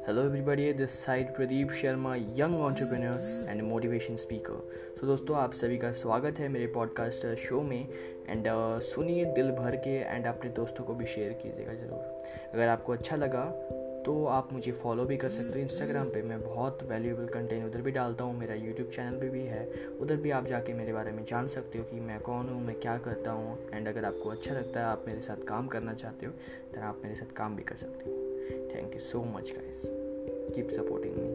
Hello everybody this side Pradeep Sharma young entrepreneur and motivation speaker so दोस्तों आप सभी का स्वागत है मेरे पॉडकास्ट शो में। एंड uh, सुनिए दिल भर के एंड अपने दोस्तों को भी शेयर कीजिएगा ज़रूर। अगर आपको अच्छा लगा तो आप मुझे फॉलो भी कर सकते हो इंस्टाग्राम पे। मैं बहुत वैल्यूएबल कंटेंट उधर भी डालता हूँ। मेरा यूट्यूब चैनल भी, भी है। उधर भी आप जाके मेरे बारे में जान सकते हो कि मैं कौन हूँ मैं क्या करता हूँ। एंड अगर आपको अच्छा लगता है आप मेरे साथ काम करना चाहते हो तो आप मेरे साथ काम भी कर सकते हो। Thank you so much guys keep supporting me